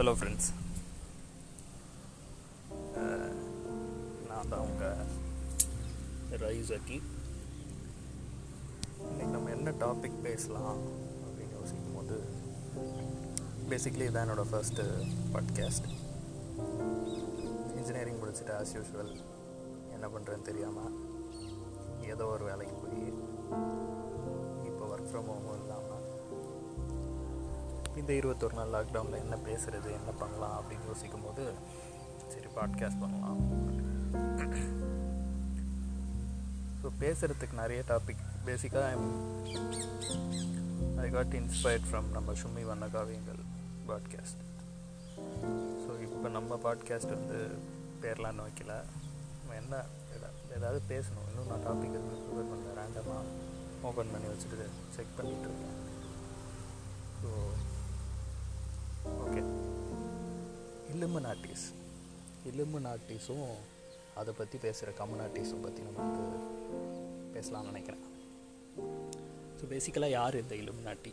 Hello friends நான் தான் உங்கள் ரைஸ் அக்கி. இன்னைக்கு நம்ம என்ன டாபிக் பேசலாம் அப்படின்னு யோசிக்கும் போது பேசிக்லி இதான் என்னோடய ஃபர்ஸ்ட்டு பாட்காஸ்ட் இன்ஜினியரிங் முடிச்சுட்டு ஆஸ் யூஷுவல் என்ன பண்ணுறேன்னு தெரியாமல் ஏதோ ஒரு வேலைக்கு போய் இப்போ ஒர்க் ஃப்ரம் ஹோம் இந்த இருபத்தொரு நாள் லாக்டவுனில் என்ன பேசுகிறது என்ன பண்ணலாம் அப்படின்னு யோசிக்கும் போது சரி பாட்காஸ்ட் பண்ணலாம். ஸோ பேசுகிறதுக்கு நிறைய டாபிக் பேசிக்காக ஐ காட் இன்ஸ்பயர்ட் ஃப்ரம் நம்ம சும்மி வண்ண காவியங்கள் பாட்காஸ்ட் ஸோ இப்போ நம்ம பாட்காஸ்ட் வந்து பேர்லாம் நோக்கில நம்ம என்ன எதா- ஏதாவது பேசணும். இன்னும் நான் டாபிக் எதுவும் ப்ரிப்பேர் பண்ணல. ரேண்டமாக ஓப்பன் பண்ணி வச்சுட்டு செக் பண்ணிகிட்டு இருக்கேன். ஸோ இலும்பு நாட்டிஸ். இலும்பு நாட்டிஸும் அதை பற்றி பேசுகிற கம்யூனாட்டிஸும் பற்றி நம்ம வந்து பேசலாம்னு நினைக்கிறேன். ஸோ பேசிக்கலாக யார் இந்த இலும்பு நாட்டி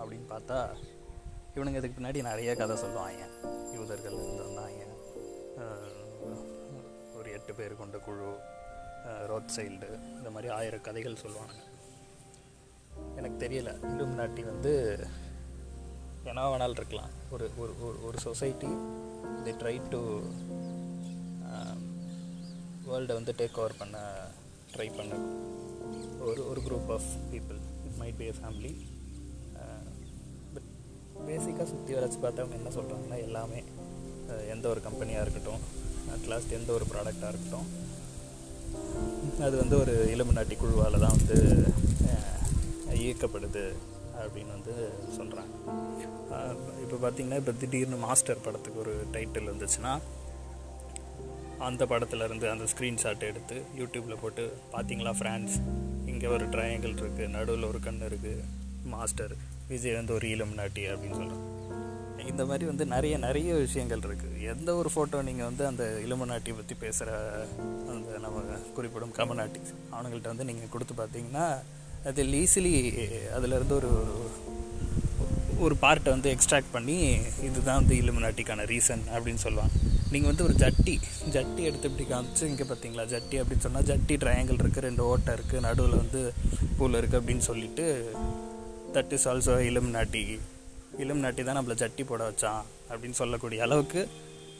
அப்படின்னு பார்த்தா இவனுங்க இதுக்கு பின்னாடி நிறைய கதை சொல்லுவாங்க. யூதர்கள் இருந்து ஒரு எட்டு பேர் கொண்ட குழு ரோட் சைல்டு இந்த மாதிரி ஆயிரம் கதைகள் சொல்லுவானுங்க. எனக்கு தெரியல. இலும் நாட்டி வந்து என்ன வேணாலும் இருக்கலாம். ஒரு ஒரு ஒரு- ஒரு சொசைட்டி தி ட்ரை டு வேர்ல்டை வந்து டேக் ஓவர் பண்ண ட்ரை பண்ண ஒரு ஒரு group of people it might be a family but பேசிக்காக சுற்றி வரைச்சி பார்த்தவங்க என்ன சொல்கிறாங்கன்னா எல்லாமே uh, எந்த ஒரு கம்பெனியாக இருக்கட்டும் அட்லாஸ்ட் எந்த ஒரு ப்ராடக்டாக இருக்கட்டும் அது வந்து ஒரு இலுமினாட்டி குழுவால் தான் வந்து uh, இயக்கப்படுது. அப்படின்னு வந்து சொல்கிறாங்க இப்போ பார்த்தீங்கன்னா இப்போ திடீர்னு மாஸ்டர் படத்துக்கு ஒரு டைட்டில் வந்துச்சுன்னா அந்த படத்துலேருந்து அந்த ஸ்க்ரீன்ஷாட் எடுத்து யூடியூப்பில் போட்டு பார்த்தீங்களா ஃப்ரான்ஸ் இங்கே ஒரு ட்ரையாங்கிள் இருக்குது நடுவில் ஒரு கண் இருக்குது மாஸ்டர் விஜய் வந்து ஒரு இலுமினாட்டி அப்படின்னு சொல்கிறோம் இந்த மாதிரி வந்து நிறைய நிறைய விஷயங்கள் இருக்குது எந்த ஒரு ஃபோட்டோ நீங்கள் வந்து அந்த இலுமினாட்டி பற்றி பேசுகிற அந்த நம்ம குறிப்பிடும் கமநாட்டி அவனுங்கள்ட்ட வந்து நீங்கள் கொடுத்து பார்த்தீங்கன்னா அது ஈஸிலி அதுலேருந்து ஒரு ஒரு- பார்ட்டை வந்து எக்ஸ்ட்ராக்ட் பண்ணி இதுதான் வந்து இலுமினாட்டிக்கான ரீசன் அப்படின்னு சொல்லுவாங்க. நீங்கள் வந்து ஒரு ஜட்டி ஜட்டி எடுத்து இப்படி காமிச்சு இங்கே பார்த்தீங்களா ஜட்டி அப்படின்னு சொன்னால் ஜட்டி ட்ரையாங்கிள் இருக்குது ரெண்டு ஓட்டை இருக்குது நடுவில் வந்து பூல் இருக்குது அப்படின்னு சொல்லிட்டு தட் இஸ் ஆல்சோ இளம் நாட்டி தான் நம்மளை ஜட்டி போட வச்சான் அப்படின்னு சொல்லக்கூடிய அளவுக்கு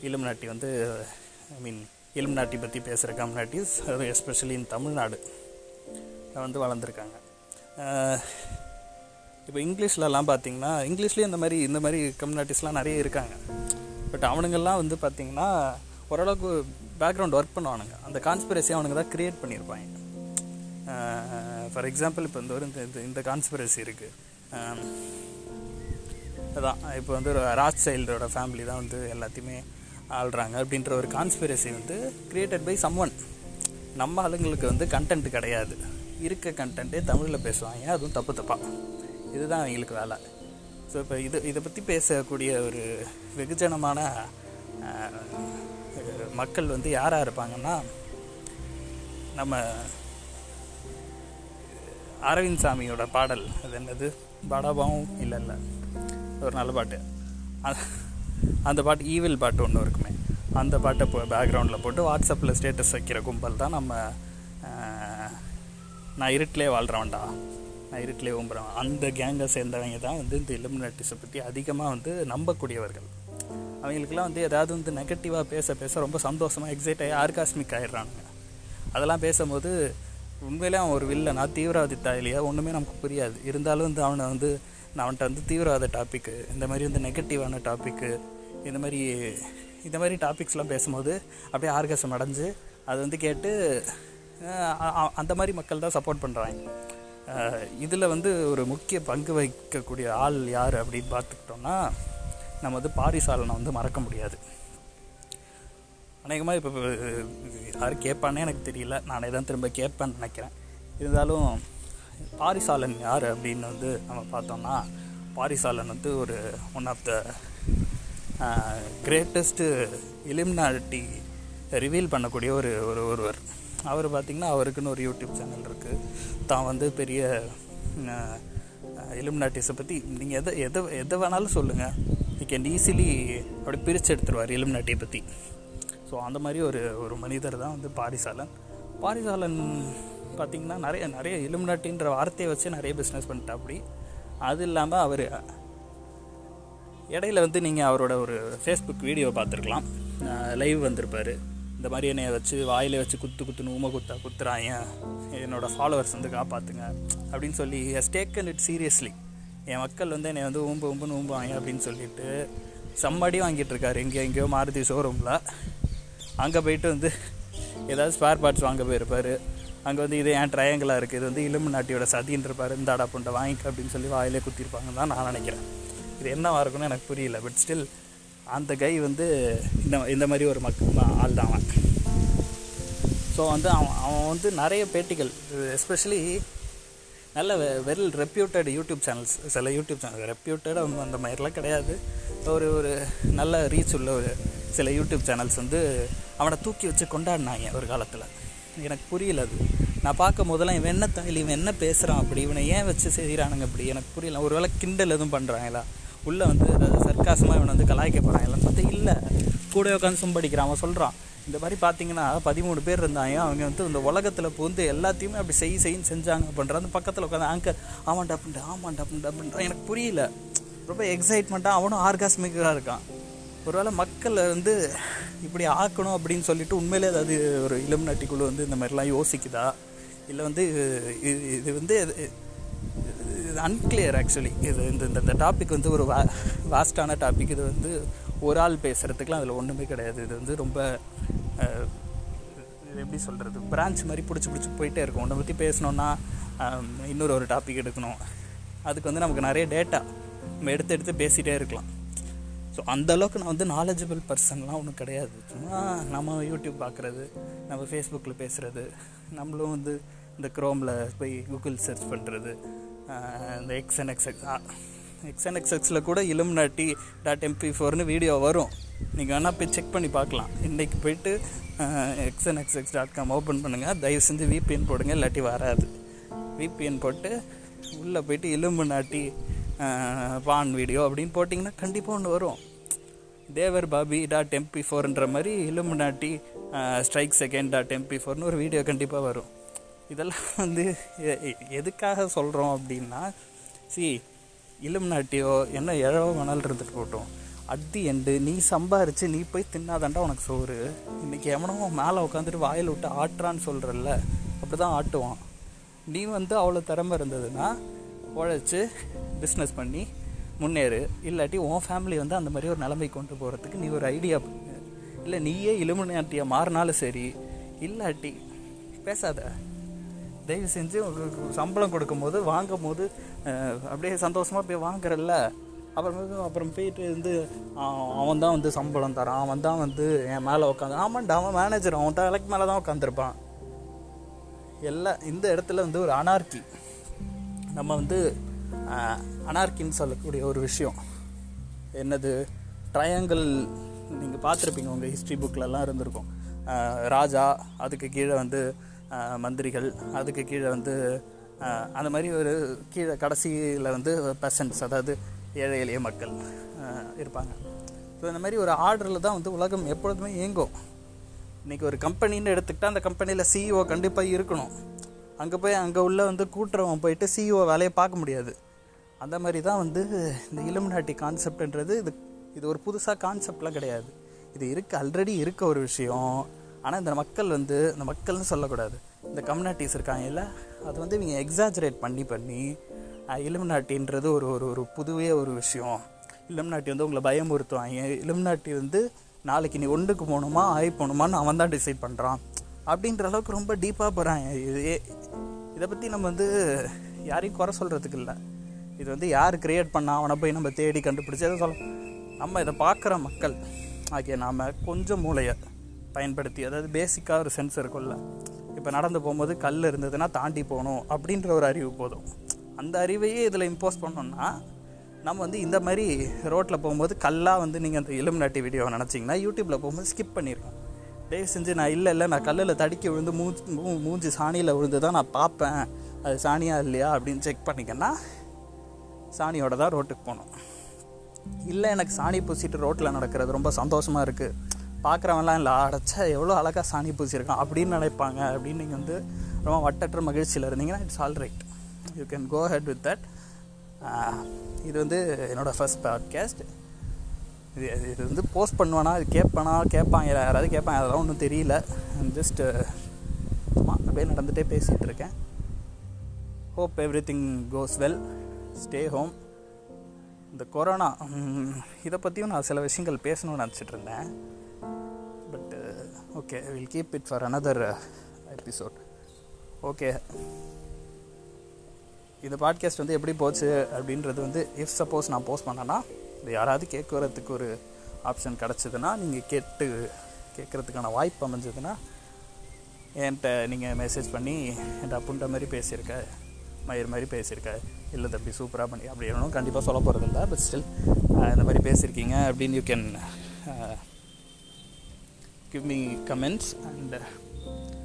இலுமினாட்டி வந்து ஐ மீன் இலுமினாட்டி பற்றி பேசுகிற கம்யூனிட்டிஸ் அது எஸ்பெஷலி இன் தமிழ்நாடு வந்து வளர்ந்துருக்காங்க. இப்போ இங்கிலீஷ்லலாம் பார்த்தீங்கன்னா இங்கிலீஷ்லேயும் இந்த மாதிரி இந்த மாதிரி கம்யூனிட்டிஸ்லாம் நிறைய இருக்காங்க. பட் அவனுங்கெல்லாம் வந்து பார்த்தீங்கன்னா ஓரளவுக்கு பேக்ரவுண்ட் ஒர்க் பண்ணுவானுங்க. அந்த கான்ஸ்பிரசி அவனுங்க தான் க்ரியேட் பண்ணியிருப்பாங்க ஃபார் எக்ஸாம்பிள் இப்போ இந்த ஒரு இந்த இந்த- இந்த கான்ஸ்பிரசி இருக்குது அதான் இப்போ வந்து ஒரு ராஜ் சைல்டோட ஃபேமிலி தான் வந்து எல்லாத்தையுமே ஆள்றாங்க. அப்படின்ற ஒரு கான்ஸ்பிரசி வந்து கிரியேட்டட் பை சம் ஒன் நம்ம ஆளுங்களுக்கு வந்து கண்டென்ட் கிடையாது. இருக்க கண்டென்ட்டே தமிழில் பேசுவாங்க. அதுவும் தப்பு தப்பாக இதுதான் அவங்களுக்கு வேலை. ஸோ இப்போ இது இதை பற்றி பேசக்கூடிய ஒரு வெகுஜனமான மக்கள் வந்து யாராக இருப்பாங்கன்னா நம்ம அரவிந்த் சாமியோட பாடல். அது என்னது? படாபாவும் இல்லை இல்லை. ஒரு நல்ல பாட்டு. அந்த பாட்டு ஈவில் பாட்டு ஒன்று இருக்குமே. அந்த பாட்டை இப்போ பேக்ரவுண்டில் போட்டு வாட்ஸ்அப்பில் ஸ்டேட்டஸ் வைக்கிற கும்பல் தான் நம்ம நான் இருட்டிலே வாழ்கிறவன்டா நான் இருட்டிலே ஊம்புறவன் அந்த கேங்கை சேர்ந்தவங்க தான் வந்து இந்த இலுமினாட்டிஸை பற்றி அதிகமாக வந்து நம்பக்கூடியவர்கள். அவங்களுக்குலாம் வந்து ஏதாவது வந்து நெகட்டிவாக பேச பேச ரொம்ப சந்தோஷமாக எக்ஸைட் ஆகி ஆர்காஸ்மிக் ஆயிடுறானுங்க. அதெல்லாம் பேசும்போது உண்மையிலே அவன் ஒரு வில்லனா தீவிரவாதி தாயிலையா ஒன்றுமே நமக்கு புரியாது. இருந்தாலும் வந்து அவனை வந்து நான் அவன்கிட்ட வந்து தீவிரவாத டாப்பிக்கு இந்த மாதிரி வந்து நெகட்டிவான டாப்பிக்கு இந்த மாதிரி இந்த மாதிரி டாபிக்ஸ்லாம் பேசும்போது அப்படியே ஆர்காசம் அடைஞ்சு அது வந்து கேட்டு அந்த மாதிரி மக்கள் தான் சப்போர்ட் பண்ணுறாங்க இதில் வந்து ஒரு முக்கிய பங்கு வகிக்கக்கூடிய ஆள் யார் அப்படின்னு பார்த்துக்கிட்டோம்னா நம்ம வந்து பாரிசாலனை வந்து மறக்க முடியாது. அநேகமாக இப்போ யார் கேட்பானே எனக்கு தெரியல. நானே தான் திரும்ப கேட்பேன்னு நினைக்கிறேன். இருந்தாலும் பாரிசாலன் யார் அப்படின்னு வந்து நம்ம பார்த்தோம்னா பாரிசாலன் வந்து ஒரு one of the greatest illuminati reveal பண்ணக்கூடிய ஒரு ஒரு ஒருவர். அவர் பார்த்திங்கன்னா அவருக்குன்னு ஒரு யூடியூப் சேனல் இருக்குது தான் வந்து பெரிய இலுமினாட்டிஸை பற்றி நீங்கள் எதை எதை எதை வேணாலும் சொல்லுங்கள் யூ கேன் ஈஸிலி அப்படி பிரித்து எடுத்துருவார் இலுமினாட்டியை பற்றி ஸோ அந்த மாதிரி ஒரு ஒரு மனிதர் தான் வந்து பாரிசாலன். பாரிசாலன் பார்த்திங்கன்னா நிறைய நிறைய இலுமினாட்டின்ற வார்த்தையை வச்சு நிறைய பிஸ்னஸ் பண்ணிட்டா அப்படி. அது இல்லாமல் அவர் இடையில வந்து நீங்கள் அவரோட ஒரு ஃபேஸ்புக் வீடியோ பார்த்துருக்கலாம். லைவ் வந்திருப்பார். இந்த மாதிரி என்னை வச்சு வாயில வச்சு குத்து குத்துன்னு ஊமை குத்தா குத்துறாங்க என்னோடய ஃபாலோவர்ஸ் வந்து காப்பாற்றுங்க அப்படின்னு சொல்லி ஹஸ் டேக்கன் இட் சீரியஸ்லி என் மக்கள் வந்து என்னை வந்து ஊம்பு ஊம்புன்னு ஊம்புவாங்க அப்படின்னு சொல்லிட்டு சம்மாடி வாங்கிட்டு இருக்காரு. எங்கேயோ எங்கேயோ மாருதி ஷோரூமில் அங்கே போயிட்டு வந்து ஏதாவது ஸ்பேர் பார்ட்ஸ் வாங்க போயிருப்பார். அங்கே வந்து இது ஏன் ட்ரையாங்கிளாக இருக்குது இது வந்து இலும்பு நாட்டியோட சதின்னு இருப்பார். இந்த அடா புண்டை வாங்கிக்க அப்படின்னு சொல்லி வாயிலே குத்திருப்பாங்கன்னு தான் நான் நினைக்கிறேன். இது என்னவாக இருக்குன்னு எனக்கு புரியல. பட் ஸ்டில் அந்த கை வந்து இந்த இந்த மாதிரி ஒரு மக் ஆள் தான் அவன். ஸோ வந்து அவன் அவன் வந்து நிறைய பேட்டிகள் எஸ்பெஷலி நல்ல வெல் ரெப்யூட்டட் யூடியூப் சேனல்ஸ் சில யூடியூப் சேனல் ரெப்யூட்டட் அந்த மாதிரிலாம் கிடையாது. ஒரு ஒரு நல்ல ரீச் உள்ள ஒரு சில யூடியூப் சேனல்ஸ் வந்து அவனை தூக்கி வச்சு கொண்டாடினாங்க ஒரு காலத்தில். எனக்கு புரியல அது. நான் பார்க்கும் போதெல்லாம் இவன் என்ன தாயில் இவன் என்ன பேசுகிறான் அப்படி இவனை ஏன் வச்சு செய்கிறானுங்க அப்படி எனக்கு புரியல. ஒரு வேளை கிண்டல் எதுவும் பண்ணுறாங்களா உள்ளே வந்து அதாவது சர்க்காசமாக இவனை வந்து கலாய்க்க போகிறாங்களான்னு பார்த்தா இல்லை கூட உட்காந்து சும்படிக்கிறான் அவன் சொல்கிறான் இந்த மாதிரி பார்த்தீங்கன்னா பதிமூணு பேர் இருந்தாங்க. அவங்க வந்து இந்த உலகத்தில் புகுந்து எல்லாத்தையுமே அப்படி செய் செய்ன்னு செஞ்சாங்க அப்படின்ற அந்த பக்கத்தில் உட்காந்து ஆங்கர் ஆமாண்டா அப்படின்ட்டு ஆமாண்டா அப்படின்ட்டு அப்படின்றான் எனக்கு புரியல. ரொம்ப எக்ஸைட்மெண்ட்டாக அவனும் ஆர்காஸ்மிக்காக இருக்கான். ஒருவேளை மக்களை வந்து இப்படி ஆக்கணும் அப்படின்னு சொல்லிட்டு உண்மையிலே ஏதாவது ஒரு இளம் நட்டிக்குழு வந்து இந்த மாதிரிலாம் யோசிக்குதா? இல்லை வந்து இது இது வந்து இது அன்கிளியர் ஆக்சுவலி இது இந்த இந்த டாபிக் வந்து ஒரு வா வாஸ்டான டாபிக் இது வந்து ஒரு ஆள் பேசுகிறதுக்குலாம் அதில் ஒன்றுமே கிடையாது. இது வந்து ரொம்ப இது எப்படி சொல்கிறது பிரான்ச் மாதிரி பிடிச்சி பிடிச்சி போயிட்டே இருக்கும். ஒன்றை பற்றி பேசணுன்னா இன்னொரு ஒரு டாபிக் எடுக்கணும். அதுக்கு வந்து நமக்கு நிறைய டேட்டா நம்ம எடுத்து எடுத்து பேசிகிட்டே இருக்கலாம். ஸோ அந்தளவுக்கு நான் வந்து நாலேஜபிள் பர்சன்லாம் ஒன்றும் கிடையாது. சும்மா நம்ம யூடியூப் பார்க்குறது நம்ம ஃபேஸ்புக்கில் பேசுகிறது நம்மளும் வந்து இந்த க்ரோமில் போய் கூகுள் சர்ச் பண்ணுறது இந்த எக்ஸ்என் எக்ஸ்எக்ஸ் எக்ஸ்என் எக்ஸ்எக்ஸில் கூட இளம் நாட்டி டாட் எம்பி ஃபோர்னு வீடியோ வரும். நீங்கள் வேணால் போய் செக் பண்ணி பார்க்கலாம். இன்றைக்கி போயிட்டு XN XX dot com open பண்ணுங்கள் தயவு செஞ்சு விபிஎன் போடுங்க இல்லாட்டி வராது. விபிஎன் போட்டு உள்ளே போயிட்டு இலும்பு நாட்டி பான் வீடியோ அப்படின்னு போட்டிங்கன்னா கண்டிப்பாக ஒன்று வரும். தேவர் பாபி டாட் எம்பி ஃபோர்ன்ற மாதிரி இலும்பு நாட்டி ஸ்ட்ரைக் செகண்ட் டாட் எம்பி ஃபோர்னு ஒரு வீடியோ கண்டிப்பாக வரும். இதெல்லாம் வந்து எதுக்காக சொல்கிறோம் அப்படின்னா சி இளம் நாட்டியோ என்ன எழவோ மணல் இருந்துட்டு போட்டோம் அட் தி எண்டு நீ சம்பாரித்து நீ போய் தின்னாதாண்டா உனக்கு சோறு. இன்றைக்கி எவனோ மேலே உட்காந்துட்டு வாயில் விட்டு ஆட்டுறான்னு சொல்கிறல்ல அப்படி தான் ஆட்டுவான். நீ வந்து அவ்வளோ திறமை இருந்ததுன்னா உழைச்சி பிஸ்னஸ் பண்ணி முன்னேறு. இல்லாட்டி உன் ஃபேமிலி வந்து அந்த மாதிரி ஒரு நிலைமை கொண்டு போகிறதுக்கு நீ ஒரு ஐடியா பண்ணு. இல்லை நீயே இலுமினாட்டியாக மாறினாலும் சரி இல்லாட்டி பேசாத. தயவு செஞ்சு சம்பளம் கொடுக்கும்போது வாங்கும் போது அப்படியே சந்தோஷமாக போய் வாங்குறல்ல. அப்புறம் அப்புறம் போயிட்டு வந்து அவன் தான் வந்து சம்பளம் தரான். அவன் தான் வந்து என் மேலே உட்காந்து ஆமாண்டா அவன் மேனேஜர் அவன் தலைக்கு மேலே தான் உட்காந்துருப்பான் எல்லாம் இந்த இடத்துல வந்து ஒரு அனார்கி நம்ம வந்து அனார்கின்னு சொல்லக்கூடிய ஒரு விஷயம். என்னது? ட்ரையாங்கிள் நீங்கள் பார்த்துருப்பீங்க உங்கள் ஹிஸ்ட்ரி புக்கிலலாம் இருந்திருக்கும். ராஜா அதுக்கு கீழே வந்து மந்திரிகள் அதுக்கு கீழே வந்து அந்த மாதிரி ஒரு கீழே கடைசியில் வந்து பெசன்ட்ஸ் அதாவது ஏழை எளிய மக்கள் இருப்பாங்க. ஸோ இந்த மாதிரி ஒரு ஆர்டரில் தான் வந்து உலகம் எப்பொழுதுமே இயங்கும். இன்றைக்கி ஒரு கம்பெனின்னு எடுத்துக்கிட்டால் அந்த கம்பெனியில் சிஇஓ கண்டிப்பாக இருக்கணும். அங்கே போய் அங்கே உள்ள வந்து கூட்டுறவன் போயிட்டு சிஇஓ வேலையை பார்க்க முடியாது. அந்த மாதிரி தான் வந்து இந்த இலுமினாட்டி கான்செப்ட்ன்றது இது இது ஒரு புதுசாக கான்செப்ட்லாம் கிடையாது. இது இருக்க ஆல்ரெடி இருக்க ஒரு விஷயம். ஆனால் இந்த மக்கள் வந்து இந்த மக்கள்னு சொல்லக்கூடாது. இந்த கம்யூனிட்டிஸ் இருக்காங்கல்ல அது வந்து இவங்க எக்ஸாஜரேட் பண்ணி பண்ணி இலுமினாட்டின்றது ஒரு ஒரு ஒரு புதுவே ஒரு விஷயம். இலுமினாட்டி வந்து உங்களை பயமுறுத்துவாங்க. இலுமினாட்டி வந்து நாளைக்கு நீ ஒன்றுக்கு போகணுமா ஆய் போகணுமான்னு அவன் தான் டிசைட் பண்ணுறான் அப்படின்ற அளவுக்கு ரொம்ப டீப்பாக போகிறாங்க இது இதை பற்றி நம்ம வந்து யாரையும் குறை சொல்கிறதுக்கு இல்லை. இது வந்து யார் க்ரியேட் பண்ணா அவனை போய் நம்ம தேடி கண்டுபிடிச்சி அதை சொல்ல நம்ம இதை பார்க்குற மக்கள். ஆகிய நாம் கொஞ்சம் மூளையை பயன்படுத்தி அதாவது பேசிக்காக ஒரு சென்ஸ் இருக்கும்ல. இப்போ நடந்து போகும்போது கல் இருந்ததுன்னா தாண்டி போகணும் அப்படின்ற ஒரு அறிவு போதும். அந்த அறிவையே இதில் இம்போஸ் பண்ணோம்னா நம்ம வந்து இந்த மாதிரி ரோட்டில் போகும்போது கல்லாக வந்து நீங்கள் அந்த இலுமினாட்டி வீடியோ வீடியோவை நினச்சிங்கன்னா யூடியூப்பில் போகும்போது ஸ்கிப் பண்ணியிருக்கோம் தயவு செஞ்சு நான் இல்லை இல்லை நான் கல்லில் தடுக்கி விழுந்து மூஞ்சி மூ மூஞ்சி சாணியில் விழுந்து தான் நான் பார்ப்பேன். அது சாணியா இல்லையா அப்படின்னு செக் பண்ணிக்கன்னா சாணியோட தான் ரோட்டுக்கு போகணும். இல்லை எனக்கு சாணி பூசிட்டு ரோட்டில் நடக்கிறது ரொம்ப சந்தோஷமாக இருக்குது பார்க்குறவன்லாம் இல்லை அடைச்சா எவ்வளோ அழகாக சாணி பூசியிருக்கான் அப்படின்னு நினைப்பாங்க. அப்படின்னு நீங்கள் வந்து ரொம்ப வட்டற்ற மகிழ்ச்சியில் இருந்தீங்கன்னா it's all right you can go ahead with that இது வந்து என்னோடய ஃபஸ்ட் பாட்காஸ்ட் இது இது வந்து போஸ்ட் பண்ணுவேனா இது கேட்பேனா கேட்பாங்க யாராவது கேட்பாங்க அதெல்லாம் ஒன்றும் தெரியல. ஜஸ்ட்டு சும்மா அப்படியே நடந்துகிட்டே பேசிகிட்டு இருக்கேன். Hope everything goes well stay home இந்த கொரோனா இதை பற்றியும் நான் சில விஷயங்கள் பேசணும்னு நினச்சிட்டு இருந்தேன். Okay will keep it for another episode okay இந்த பாட்காஸ்ட் வந்து எப்படி போச்சு அப்படின்றது வந்து இஃப் சப்போஸ் நான் போஸ்ட் பண்ணேன்னா இது யாராவது கேட்குறதுக்கு ஒரு ஆப்ஷன் கிடச்சிதுன்னா நீங்கள் கேட்டு கேட்குறதுக்கான வாய்ப்பு அமைஞ்சதுன்னா என்கிட்ட நீங்கள் மெசேஜ் பண்ணி என்கிட்ட அப்புன்ற மாதிரி பேசியிருக்க மயிர் மாதிரி பேசியிருக்க இல்லை தம்பி சூப்பராக பண்ணி அப்படி ஒன்றும் கண்டிப்பாக சொல்ல போகிறது இல்லை பட் ஸ்டில் இந்த மாதிரி பேசியிருக்கீங்க அப்படின்னு you can give me comments and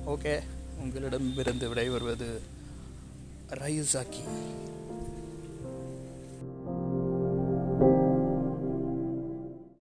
okay உங்களிடமிருந்து விடைபெறுவது ரயுசாக்கி